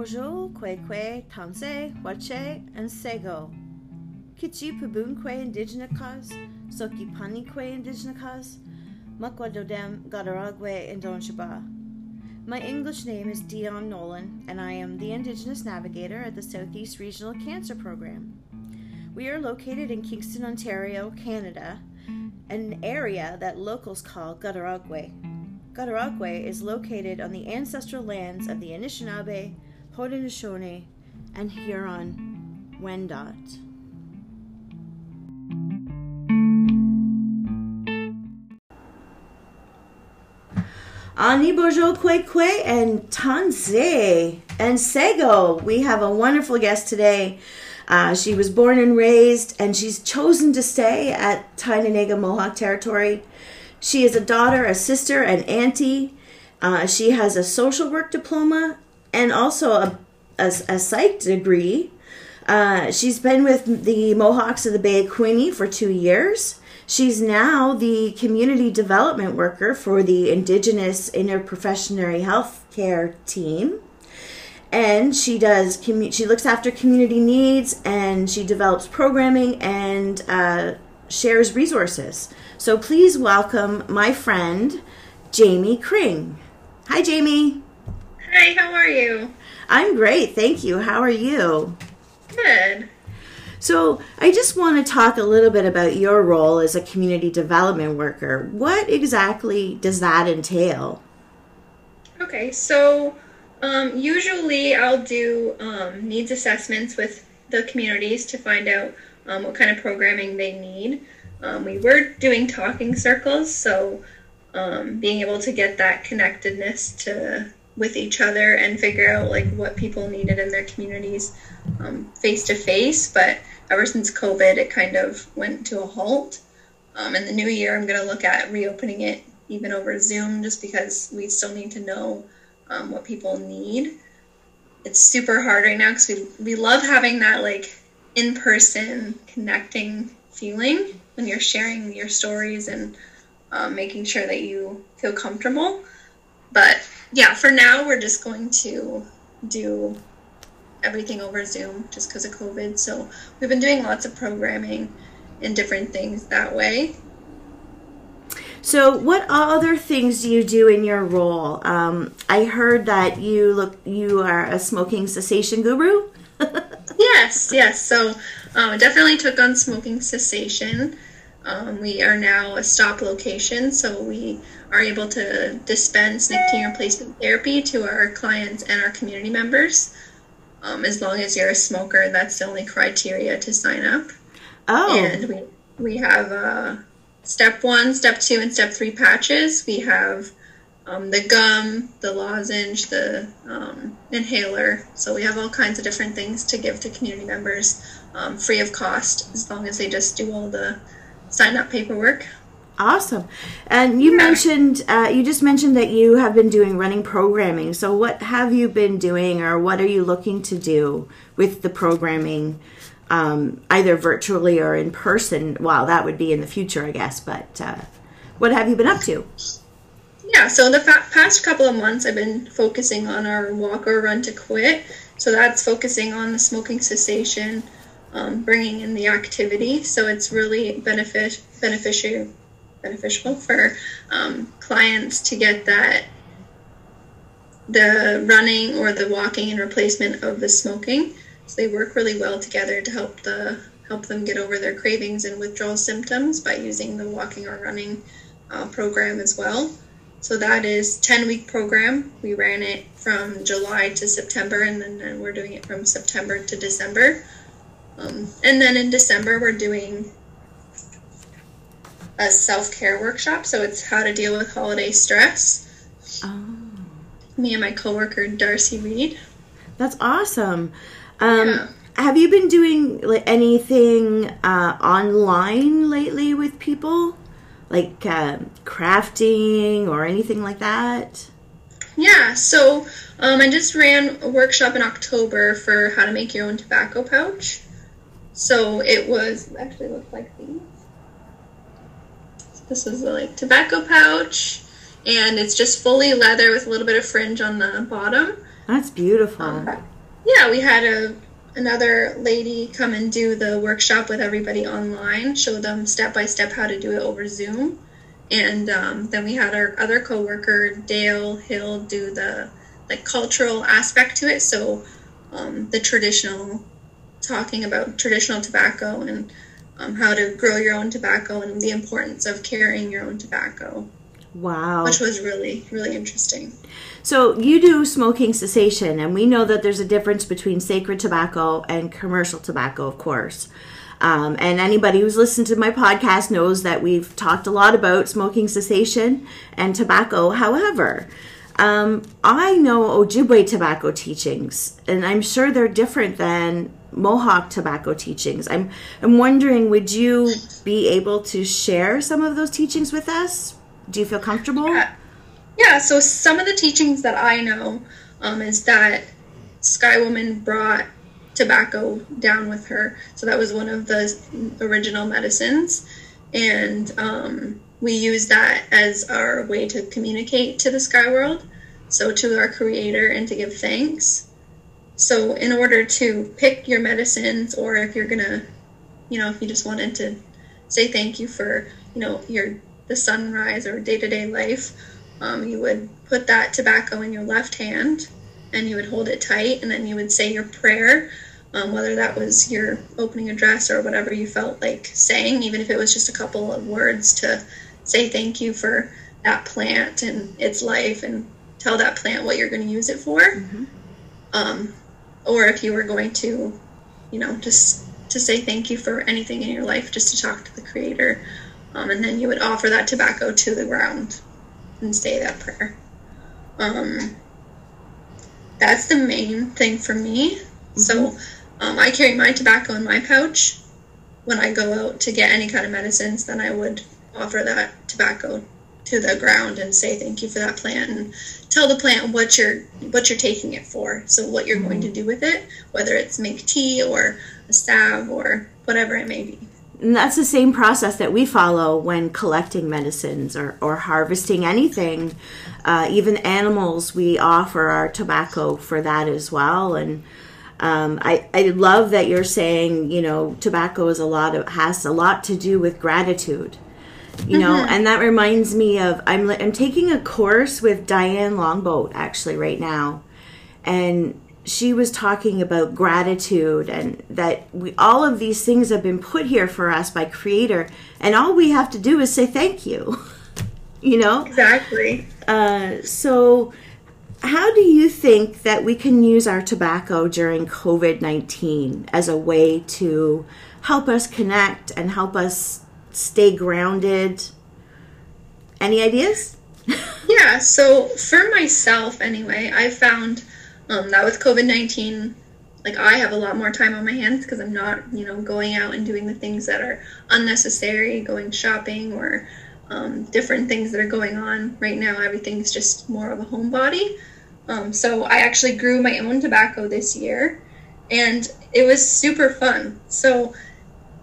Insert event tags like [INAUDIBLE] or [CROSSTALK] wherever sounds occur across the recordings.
Bojo, Kwekwe, Tanse, Wache, and Sego. Kichi Pubunkwe Indigenous, Soki Panikwe Indigenous, Makwa Dodem Gadaragwe and Donshaba. My English name is Dion Nolan, and I am the Indigenous Navigator at the Southeast Regional Cancer Program. We are located in Kingston, Ontario, Canada, an area that locals call Gadaragwe. Gadaragwe is located on the ancestral lands of the Anishinaabe, Haudenosaunee, and Huron Wendat. Ani Bojo Kwe Kwe and Tanze and Sego. We have a wonderful guest today. Uh, she was born and raised, and she's chosen to stay at Tyendinaga Mohawk Territory. She is a daughter, a sister, an auntie. Uh, she has a social work diploma and also a, a, a psych degree. Uh, she's been with the Mohawks of the Bay of Quinte for two years. She's now the community development worker for the Indigenous Interprofessionary Healthcare Team and she does commu- she looks after community needs and she develops programming and uh, shares resources so please welcome my friend jamie kring hi jamie hi how are you? I'm great thank you. How are you? Good. So i just want to talk a little bit about your role as a community development worker. What exactly does that entail? Okay so um, usually, I'll do um, needs assessments with the communities to find out um, what kind of programming they need. Um, we were doing talking circles, so um, being able to get that connectedness to with each other and figure out like what people needed in their communities face to face. But ever since COVID, it kind of went to a halt. Um, in the new year, I'm going to look at reopening it even over Zoom, just because we still need to know um, what people need. It's super hard right now because we, we love having that like in person connecting feeling when you're sharing your stories and um, making sure that you feel comfortable. But yeah, for now, we're just going to do everything over Zoom just because of COVID. So we've been doing lots of programming and different things that way. So, what other things do you do in your role? Um, I heard that you look you are a smoking cessation guru. [LAUGHS] yes, yes. So, um, definitely took on smoking cessation. Um, we are now a stop location, so we are able to dispense nicotine replacement therapy to our clients and our community members. Um, as long as you're a smoker, that's the only criteria to sign up. Oh, and we we have. Uh, step one, step two, and step three patches. We have um, the gum, the lozenge, the um, inhaler. So we have all kinds of different things to give to community members um, free of cost as long as they just do all the sign up paperwork. Awesome. And you yeah. mentioned, uh, you just mentioned that you have been doing running programming. So, what have you been doing, or what are you looking to do with the programming um, either virtually or in person. Well, that would be in the future, I guess. But uh, what have you been up to? Yeah, so the fa- past couple of months, I've been focusing on our walk or run to quit. So that's focusing on the smoking cessation, um, bringing in the activity. So it's really benefit beneficial beneficial for um, clients to get that the running or the walking and replacement of the smoking. So they work really well together to help the help them get over their cravings and withdrawal symptoms by using the walking or running uh, program as well. So that is 10 week program. We ran it from July to September, and then, then we're doing it from September to December. Um, and then in December, we're doing a self care workshop. So it's how to deal with holiday stress. Oh. Me and my coworker Darcy Reed. That's awesome. Um, yeah. Have you been doing like, anything uh, online lately with people, like uh, crafting or anything like that? Yeah, so um, I just ran a workshop in October for how to make your own tobacco pouch. So it was actually looked like these. This is a like tobacco pouch, and it's just fully leather with a little bit of fringe on the bottom. That's beautiful. Um, yeah, we had a another lady come and do the workshop with everybody online, show them step by step how to do it over Zoom. And um, then we had our other coworker, Dale Hill, do the like cultural aspect to it. So um, the traditional, talking about traditional tobacco and um, how to grow your own tobacco and the importance of carrying your own tobacco. Wow. Which was really, really interesting. So you do smoking cessation, and we know that there's a difference between sacred tobacco and commercial tobacco, of course. Um, and anybody who's listened to my podcast knows that we've talked a lot about smoking cessation and tobacco. However, um, I know Ojibwe tobacco teachings, and I'm sure they're different than Mohawk tobacco teachings. I'm I'm wondering, would you be able to share some of those teachings with us? Do you feel comfortable? Yeah. Yeah. So some of the teachings that I know um, is that Sky Woman brought tobacco down with her. So that was one of the original medicines, and um, we use that as our way to communicate to the sky world, so to our creator, and to give thanks. So, in order to pick your medicines, or if you're gonna, you know, if you just wanted to say thank you for, you know, your the sunrise or day to day life, um, you would put that tobacco in your left hand and you would hold it tight, and then you would say your prayer, um, whether that was your opening address or whatever you felt like saying, even if it was just a couple of words to say thank you for that plant and its life and tell that plant what you're going to use it for. Mm-hmm. Um, or if you were going to, you know, just to say thank you for anything in your life, just to talk to the Creator. Um, and then you would offer that tobacco to the ground and say that prayer. Um, that's the main thing for me. Mm-hmm. So um, I carry my tobacco in my pouch. When I go out to get any kind of medicines, then I would offer that tobacco to the ground and say thank you for that plant and tell the plant what you're what you're taking it for. So what you're mm-hmm. going to mm-hmm. do with it, whether it's make tea or a salve or whatever it may be. And that's the same process that we follow when collecting medicines or, or harvesting anything. Uh, even animals, we offer our tobacco for that as well. And um, I, I love that you're saying, you know, tobacco is a lot of, has a lot to do with gratitude. You know, mm-hmm. and that reminds me of I'm I'm taking a course with Diane Longboat actually right now, and she was talking about gratitude and that we all of these things have been put here for us by creator and all we have to do is say thank you. [LAUGHS] You know? Exactly. Uh, so how do you think that we can use our tobacco during covid-19 as a way to help us connect and help us stay grounded any ideas [LAUGHS] yeah so for myself anyway i found um, that with COVID 19, like I have a lot more time on my hands because I'm not, you know, going out and doing the things that are unnecessary, going shopping or um, different things that are going on right now. Everything's just more of a homebody. Um, so I actually grew my own tobacco this year, and it was super fun. So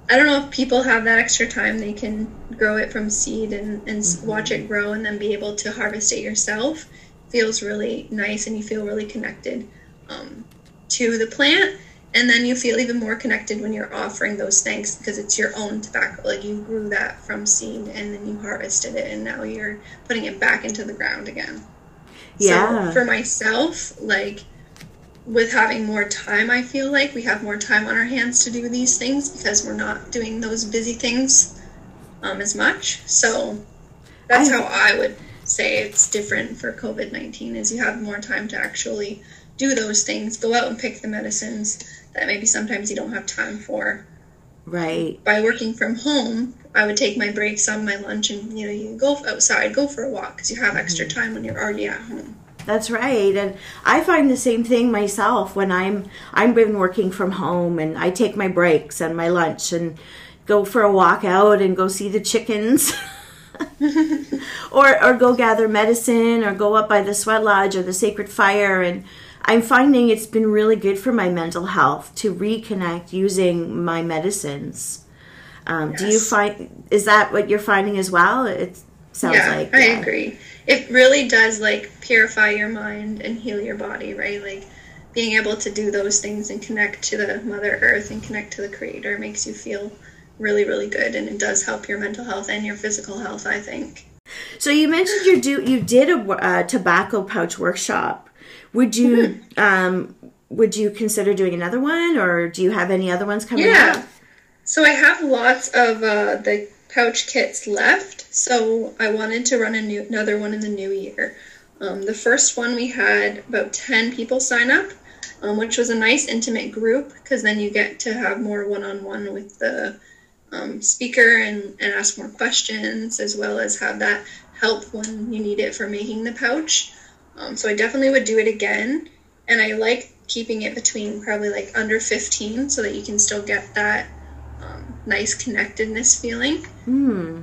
I don't know if people have that extra time. They can grow it from seed and, and mm-hmm. watch it grow and then be able to harvest it yourself. Feels really nice and you feel really connected um, to the plant. And then you feel even more connected when you're offering those thanks because it's your own tobacco. Like you grew that from seed and then you harvested it and now you're putting it back into the ground again. Yeah. so for myself like with having more time i feel like we have more time on our hands to do these things because we're not doing those busy things um, as much so that's I, how i would say it's different for COVID 19 is you have more time to actually do those things, go out and pick the medicines that maybe sometimes you don't have time for. Right. By working from home, I would take my breaks on my lunch and you know you go outside, go for a walk because you have mm-hmm. extra time when you're already at home. That's right. And I find the same thing myself when I'm I've been working from home and I take my breaks and my lunch and go for a walk out and go see the chickens. [LAUGHS] or or go gather medicine or go up by the sweat lodge or the sacred fire and I'm finding it's been really good for my mental health to reconnect using my medicines. Um, yes. Do you find is that what you're finding as well? It's Sounds yeah, like I agree. It really does like purify your mind and heal your body, right? Like being able to do those things and connect to the Mother Earth and connect to the Creator makes you feel really, really good, and it does help your mental health and your physical health. I think. So you mentioned you do you did a uh, tobacco pouch workshop. Would you Mm-hmm. um would you consider doing another one, or do you have any other ones coming up? Yeah. up? So I have lots of uh, the pouch kits left. So I wanted to run new, another one in the new year. Um, the first one we had about 10 people sign up, um, which was a nice intimate group because then you get to have more one on one with the um, speaker and, and ask more questions as well as have that help when you need it for making the pouch. Um, so I definitely would do it again. And I like keeping it between probably like under 15 so that you can still get that um, nice connectedness feeling. Hmm.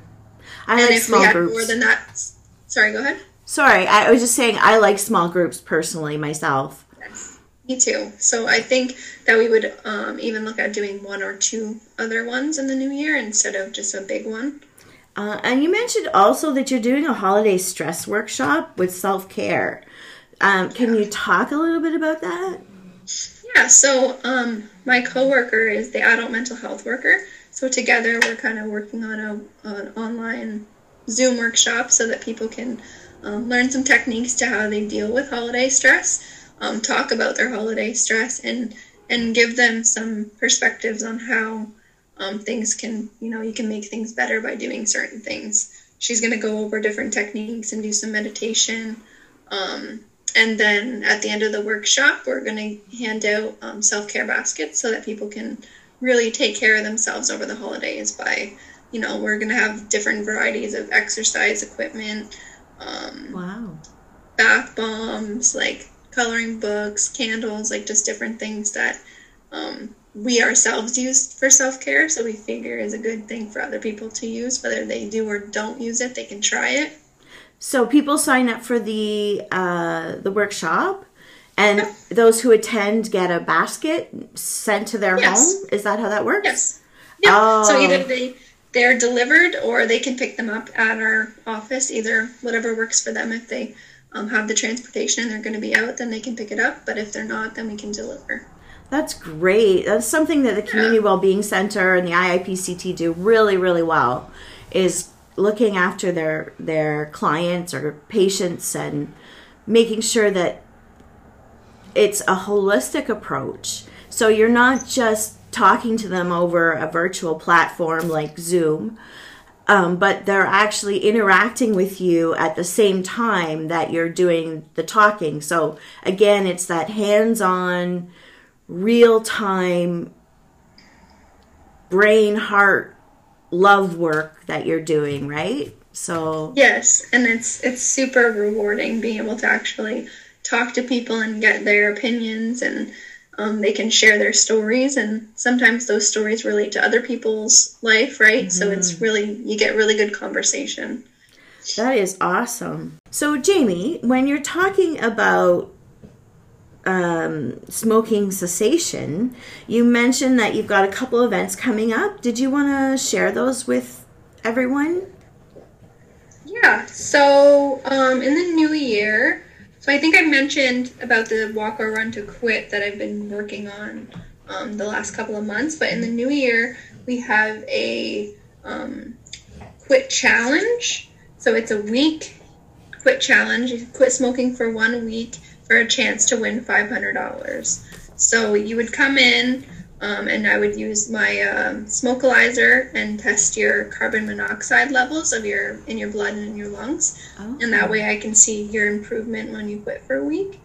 I and like if small groups. more than that, sorry, go ahead. Sorry, I was just saying I like small groups personally myself. Yes, me too. So I think that we would um, even look at doing one or two other ones in the new year instead of just a big one. Uh, and you mentioned also that you're doing a holiday stress workshop with self care. Um, can you talk a little bit about that? Yeah, so um, my coworker is the adult mental health worker. So together we're kind of working on a an online Zoom workshop so that people can um, learn some techniques to how they deal with holiday stress, um, talk about their holiday stress, and and give them some perspectives on how um, things can you know you can make things better by doing certain things. She's going to go over different techniques and do some meditation. Um, and then at the end of the workshop, we're going to hand out um, self care baskets so that people can really take care of themselves over the holidays by, you know, we're going to have different varieties of exercise equipment, um, Wow. bath bombs, like coloring books, candles, like just different things that um, we ourselves use for self care. So we figure is a good thing for other people to use, whether they do or don't use it, they can try it. So people sign up for the uh, the workshop, and those who attend get a basket sent to their Yes. home. Is that how that works? Yes. Yeah. So Oh. either they they're delivered or they can pick them up at our office. Either whatever works for them. If they um, have the transportation and they're going to be out, then they can pick it up. But if they're not, then we can deliver. That's great. That's something that the Community Wellbeing Center and the IIPCT do really, really well. Is looking after their their clients or patients and making sure that it's a holistic approach. So you're not just talking to them over a virtual platform like Zoom, um, but they're actually interacting with you at the same time that you're doing the talking. So again, it's that hands-on, real-time brain, heart, love work that you're doing, right? So Yes, and it's it's super rewarding being able to actually talk to people and get their opinions and um, they can share their stories and sometimes those stories relate to other people's life right so it's really you get really good conversation That is awesome. So, Jamie, when you're talking about um, smoking cessation, you mentioned that you've got a couple events coming up. Did you want to share those with everyone? Yeah. So um, in the new year, so I think I mentioned about the walk or run to quit that I've been working on um, the last couple of months. But in the new year, we have a um, quit challenge. So it's a week quit challenge. You quit smoking for one week for a chance to win five hundred dollars. So you would come in. Um, and I would use my um, Smokerlyzer and test your carbon monoxide levels of your in your blood and in your lungs, Oh. and that way I can see your improvement when you quit for a week.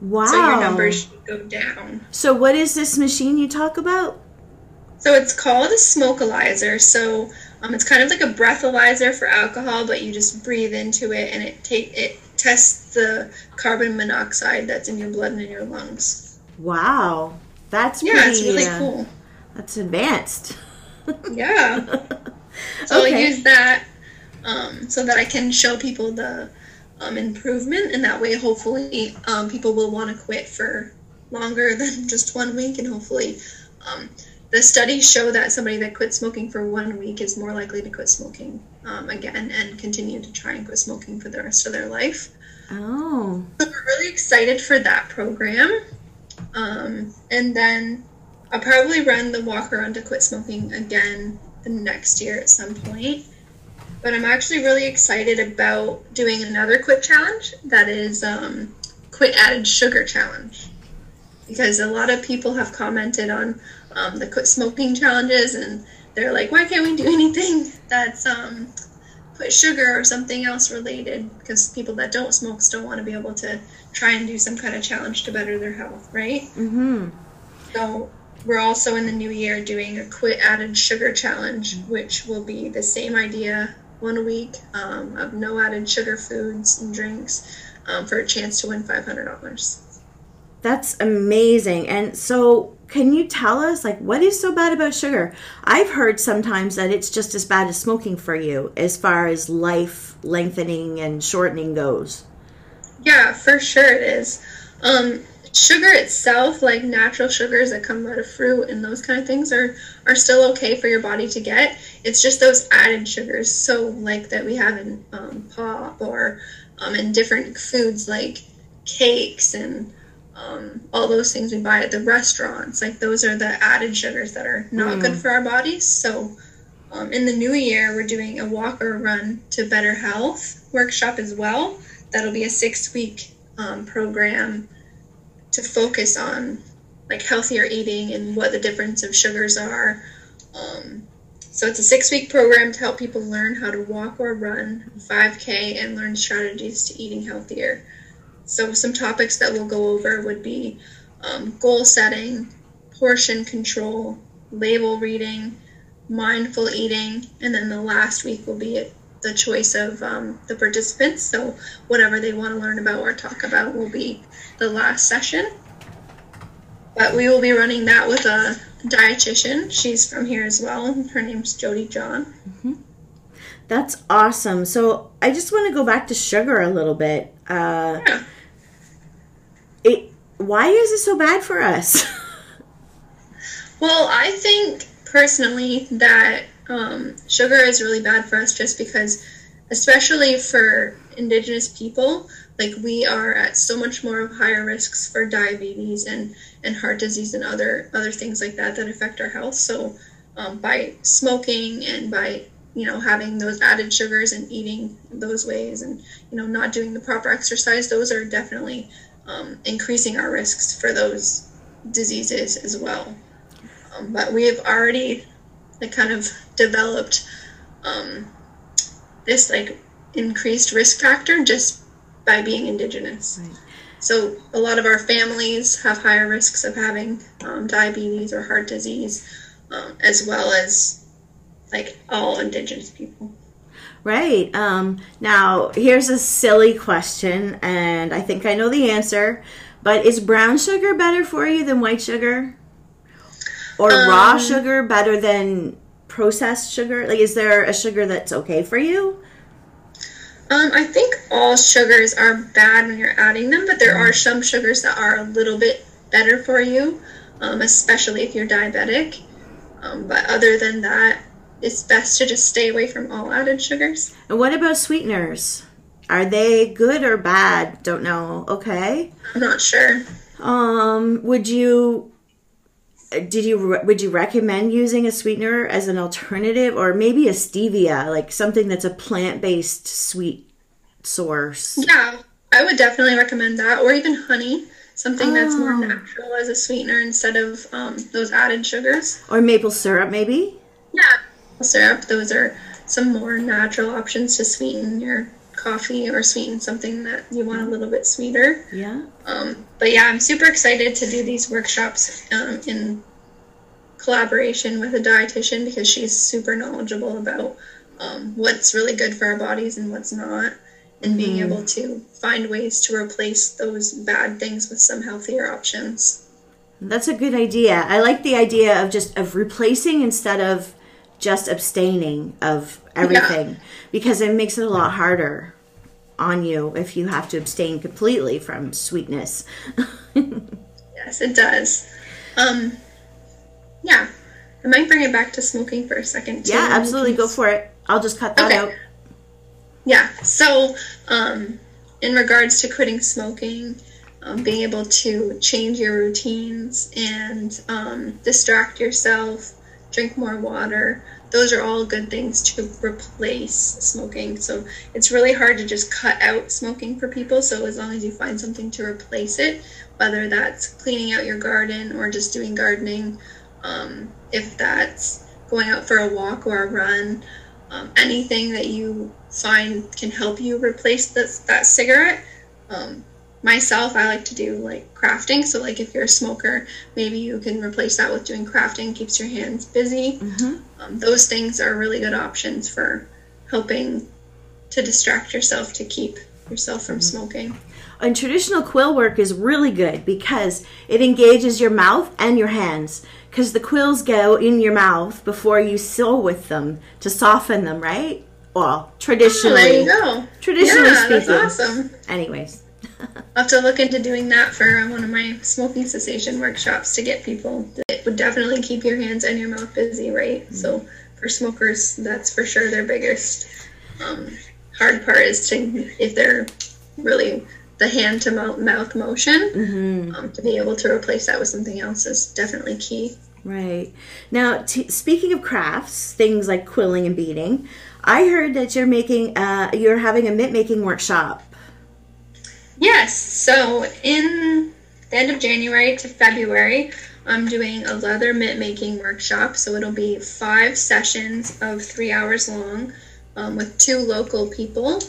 Wow. So your numbers should go down. So, what is this machine you talk about? So it's called a Smokerlyzer. So um, it's kind of like a breathalyzer for alcohol, but you just breathe into it and it take it tests the carbon monoxide that's in your blood and in your lungs. Wow. That's Yeah, pretty, it's really uh, cool. That's advanced. [LAUGHS] Yeah. So Okay. I'll use that um, so that I can show people the um, improvement, and that way, hopefully, um, people will want to quit for longer [LAUGHS] than just one week, and hopefully, um, the studies show that somebody that quits smoking for one week is more likely to quit smoking um, again and continue to try and quit smoking for the rest of their life. Oh. So we're really excited for that program. Um, and then I'll probably run the walk around to quit smoking again the next year at some point. But I'm actually really excited about doing another quit challenge that is um, quit added sugar challenge. Because a lot of people have commented on um, the quit smoking challenges and they're like, why can't we do anything that's um, quit sugar or something else related? Because people that don't smoke still want to be able to try and do some kind of challenge to better their health, right? Mm-hmm. So we're also in the new year doing a quit added sugar challenge, which will be the same idea one week um, of no added sugar foods and drinks um, for a chance to win $500. That's amazing. And so, can you tell us, like, what is so bad about sugar? I've heard sometimes that it's just as bad as smoking for you as far as life lengthening and shortening goes. Yeah, for sure it is. Um, sugar itself, like natural sugars that come out of fruit and those kind of things, are are still okay for your body to get. It's just those added sugars, so like that we have in um, pop or um, in different foods like cakes and um, all those things we buy at the restaurants. Like those are the added sugars that are not Mm. good for our bodies. So. Um, in the new year, we're doing a walk or run to better health workshop as well. That'll be a six week um, program to focus on like healthier eating and what the difference of sugars are. Um, so it's a six week program to help people learn how to walk or run 5K and learn strategies to eating healthier. So some topics that we'll go over would be um, goal setting, portion control, label reading, mindful eating, and then the last week will be the choice of um, the participants. So whatever they want to learn about or talk about will be the last session. But we will be running that with a dietitian. She's from here as well. Her name's Jody John. That's awesome. So, I just want to go back to sugar a little bit. Uh, Yeah. It why is it so bad for us? [LAUGHS] Well, I think personally that um, sugar is really bad for us just because, especially for indigenous people, like we are at so much more of higher risks for diabetes and, and heart disease and other other things like that that affect our health. So, um, by smoking and by you know having those added sugars and eating those ways and you know not doing the proper exercise, those are definitely um, increasing our risks for those diseases as well. Um, but we have already like kind of developed um, this like increased risk factor just by being indigenous. Right. So a lot of our families have higher risks of having um, diabetes or heart disease, um, as well as like all indigenous people. Right. Um, now, here's a silly question, and I think I know the answer. But is brown sugar better for you than white sugar? Or raw Um, sugar better than processed sugar? Like, is there a sugar that's okay for you? Um, I think all sugars are bad when you're adding them, but there are some sugars that are a little bit better for you, um, especially if you're diabetic. Um, but other than that, it's best to just stay away from all added sugars. And what about sweeteners? Are they good or bad? Don't know. Okay. I'm not sure. Um, would you did you would you recommend using a sweetener as an alternative or maybe a stevia, like something that's a plant-based sweet source? Yeah, I would definitely recommend that, or even honey, something that's more Oh. natural as a sweetener instead of um, those added sugars. Or maple syrup maybe? Yeah, syrup. Those are some more natural options to sweeten your coffee or sweeten something that you want a little bit sweeter. Yeah. Um, but yeah, I'm super excited to do these workshops um, in collaboration with a dietitian because she's super knowledgeable about um, what's really good for our bodies and what's not, and being Mhm. able to find ways to replace those bad things with some healthier options. That's a good idea. I like the idea of just of replacing instead of just abstaining of everything because it makes it a lot harder on you if you have to abstain completely from sweetness. [LAUGHS] Yes, it does. Um, yeah, I might bring it back to smoking for a second. Too, yeah, absolutely. Go for it. I'll just cut that Okay. out. Yeah. So, um, in regards to quitting smoking, um, being able to change your routines and um, distract yourself, drink more water, those are all good things to replace smoking. So, it's really hard to just cut out smoking for people. So, as long as you find something to replace it, whether that's cleaning out your garden or just doing gardening, um, if that's going out for a walk or a run, um, anything that you find can help you replace this, that cigarette. Um, myself, I like to do like crafting. So, like if you're a smoker, maybe you can replace that with doing crafting. Keeps your hands busy. Mhm. Um, those things are really good options for helping to distract yourself to keep yourself from smoking. And traditional quill work is really good because it engages your mouth and your hands. Because the quills go in your mouth before you sew with them to soften them, right? Well, Oh, traditionally. there you go. Traditionally yeah, that's speaking. awesome. Anyways. I'll have to look into doing that for one of my smoking cessation workshops to get people. It would definitely keep your hands and your mouth busy, right? So for smokers, that's for sure their biggest um, hard part is to if they're really the hand to mouth, mouth motion hmm um, to be able to replace that with something else is definitely key. Right. Now, t- speaking of crafts, things like quilling and beading, I heard that you're making, uh, you're having a mitt making workshop. Yes. So in the end of January to February, I'm doing a leather mitt making workshop. So it'll be five sessions of three hours long um, with two local people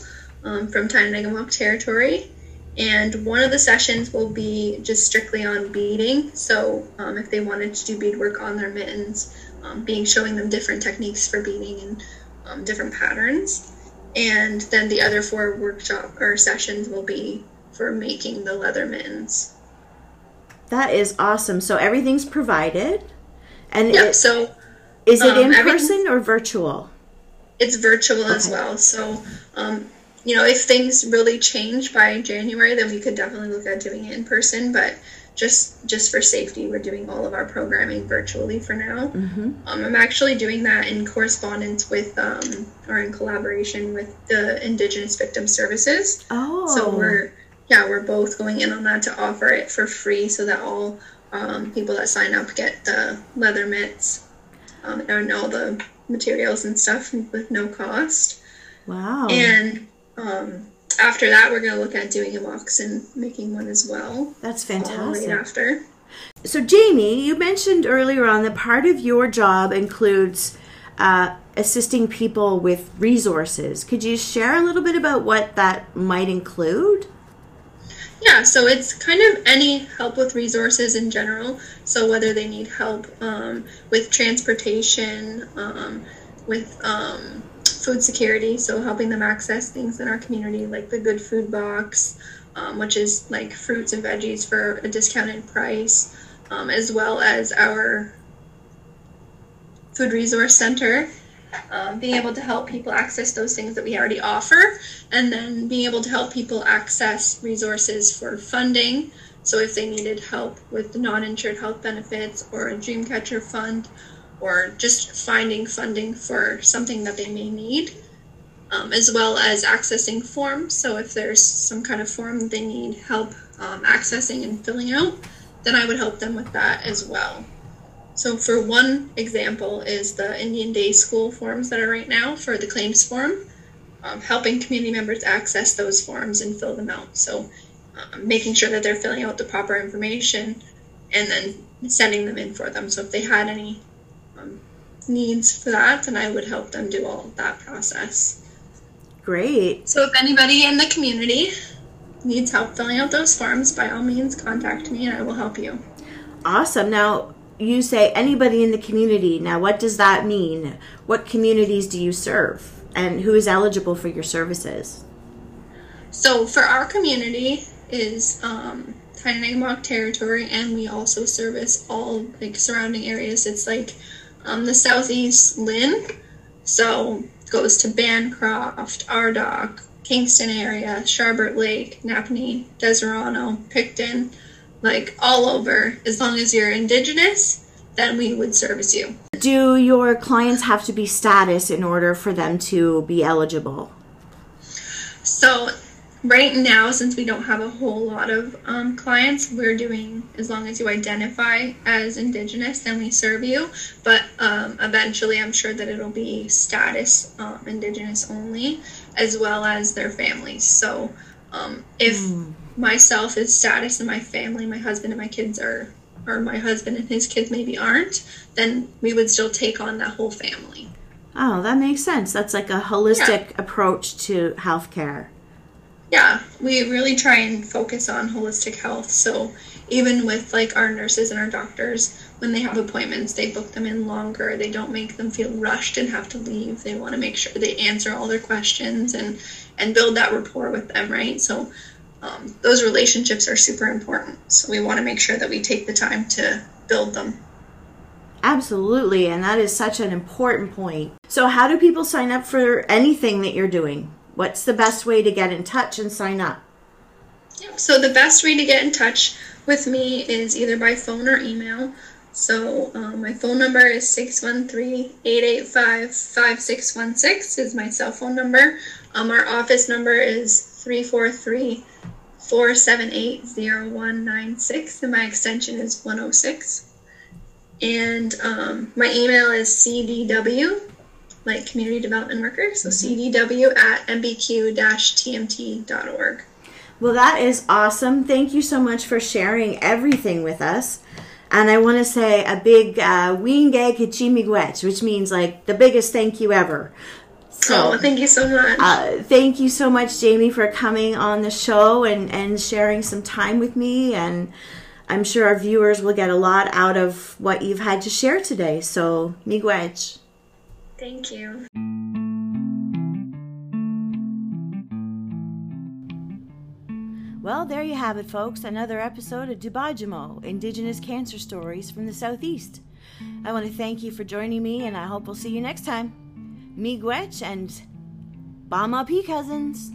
um, from Tyendinaga Mohawk territory. And one of the sessions will be just strictly on beading. So um, if they wanted to do bead work on their mittens, um, being showing them different techniques for beading and um, different patterns. And then the other four workshop or sessions will be for making the leather mittens. That is awesome. So everything's provided. And Yeah, it, so is it um, in person or virtual? it's virtual as well. So, um, you know, if things really change by January, then we could definitely look at doing it in person. But just just for safety, we're doing all of our programming virtually for now. hmm Um, I'm actually doing that in correspondence with um, or in collaboration with the Indigenous Victim Services. Oh. So we're yeah we're both going in on that to offer it for free so that all um, people that sign up get the leather mitts um, and all the materials and stuff with no cost. Wow. And um, after that, we're gonna look at doing a box and making one as well. That's Right fantastic. after. So, Jamie, you mentioned earlier on that part of your job includes uh, assisting people with resources. Could you share a little bit about what that might include? Yeah, so it's kind of any help with resources in general. So whether they need help um, with transportation, um, with um, food security, so helping them access things in our community like the Good Food Box, um, which is like fruits and veggies for a discounted price, um, as well as our food resource center. Um, being able to help people access those things that we already offer, and then being able to help people access resources for funding. So, if they needed help with the non insured health benefits or a Dreamcatcher fund, or just finding funding for something that they may need, um, as well as accessing forms. So, if there's some kind of form they need help um, accessing and filling out, then I would help them with that as well. So, for one example, is the Indian Day School forms that are right now for the claims form, um, helping community members access those forms and fill them out. So, um, making sure that they're filling out the proper information and then sending them in for them. So, if they had any um, needs for that, then I would help them do all of that process. Great. So, if anybody in the community needs help filling out those forms, by all means, contact me and I will help you. Awesome. Now, you say anybody in the community. Now, what does that mean? What communities do you serve? And who is eligible for your services? So for our community is um, Tyendinaga Mohawk territory, and we also service all like surrounding areas. It's like um, the southeast LHIN, so goes to Bancroft, Ardoch, Kingston area, Sharbot Lake, Napanee, Deseronto, Picton, like all over. As long as you're indigenous, then we would service you. Do your clients have to be status in order for them to be eligible? So right now, since we don't have a whole lot of um, clients, we're doing as long as you identify as Indigenous, then we serve you. But um, eventually, I'm sure that it'll be status um, Indigenous only, as well as their families. So um, if mm. Myself is status and my family, my husband and my kids are, or my husband and his kids maybe aren't, then we would still take on that whole family. Oh, that makes sense. That's like a holistic yeah. approach to healthcare yeah, we really try and focus on holistic health. So even with like our nurses and our doctors, when they have appointments, they book them in longer. They don't make them feel rushed and have to leave. They want to make sure they answer all their questions and and build that rapport with them, right? So um, those relationships are super important. So we want to make sure that we take the time to build them. Absolutely, and that is such an important point. So, how do people sign up for anything that you're doing? What's the best way to get in touch and sign up? So the best way to get in touch with me is either by phone or email. So um, my phone number is 613-885-5616 is my cell phone number. Um, our office number is 343-478-0196 and my extension is 106. And um, my email is cdw like community development worker. So cdw at mbq-tmt.org. Well, that is awesome. Thank you so much for sharing everything with us. And I want to say a big uh, which means like the biggest thank you ever. So, oh, thank you so much. Uh, thank you so much, Jamie, for coming on the show and, and sharing some time with me. And I'm sure our viewers will get a lot out of what you've had to share today. So, miigwech. Thank you. Well, there you have it, folks. Another episode of Dubajimo, Indigenous Cancer Stories from the Southeast. I want to thank you for joining me, and I hope we'll see you next time. Miigwech and Bama P Cousins.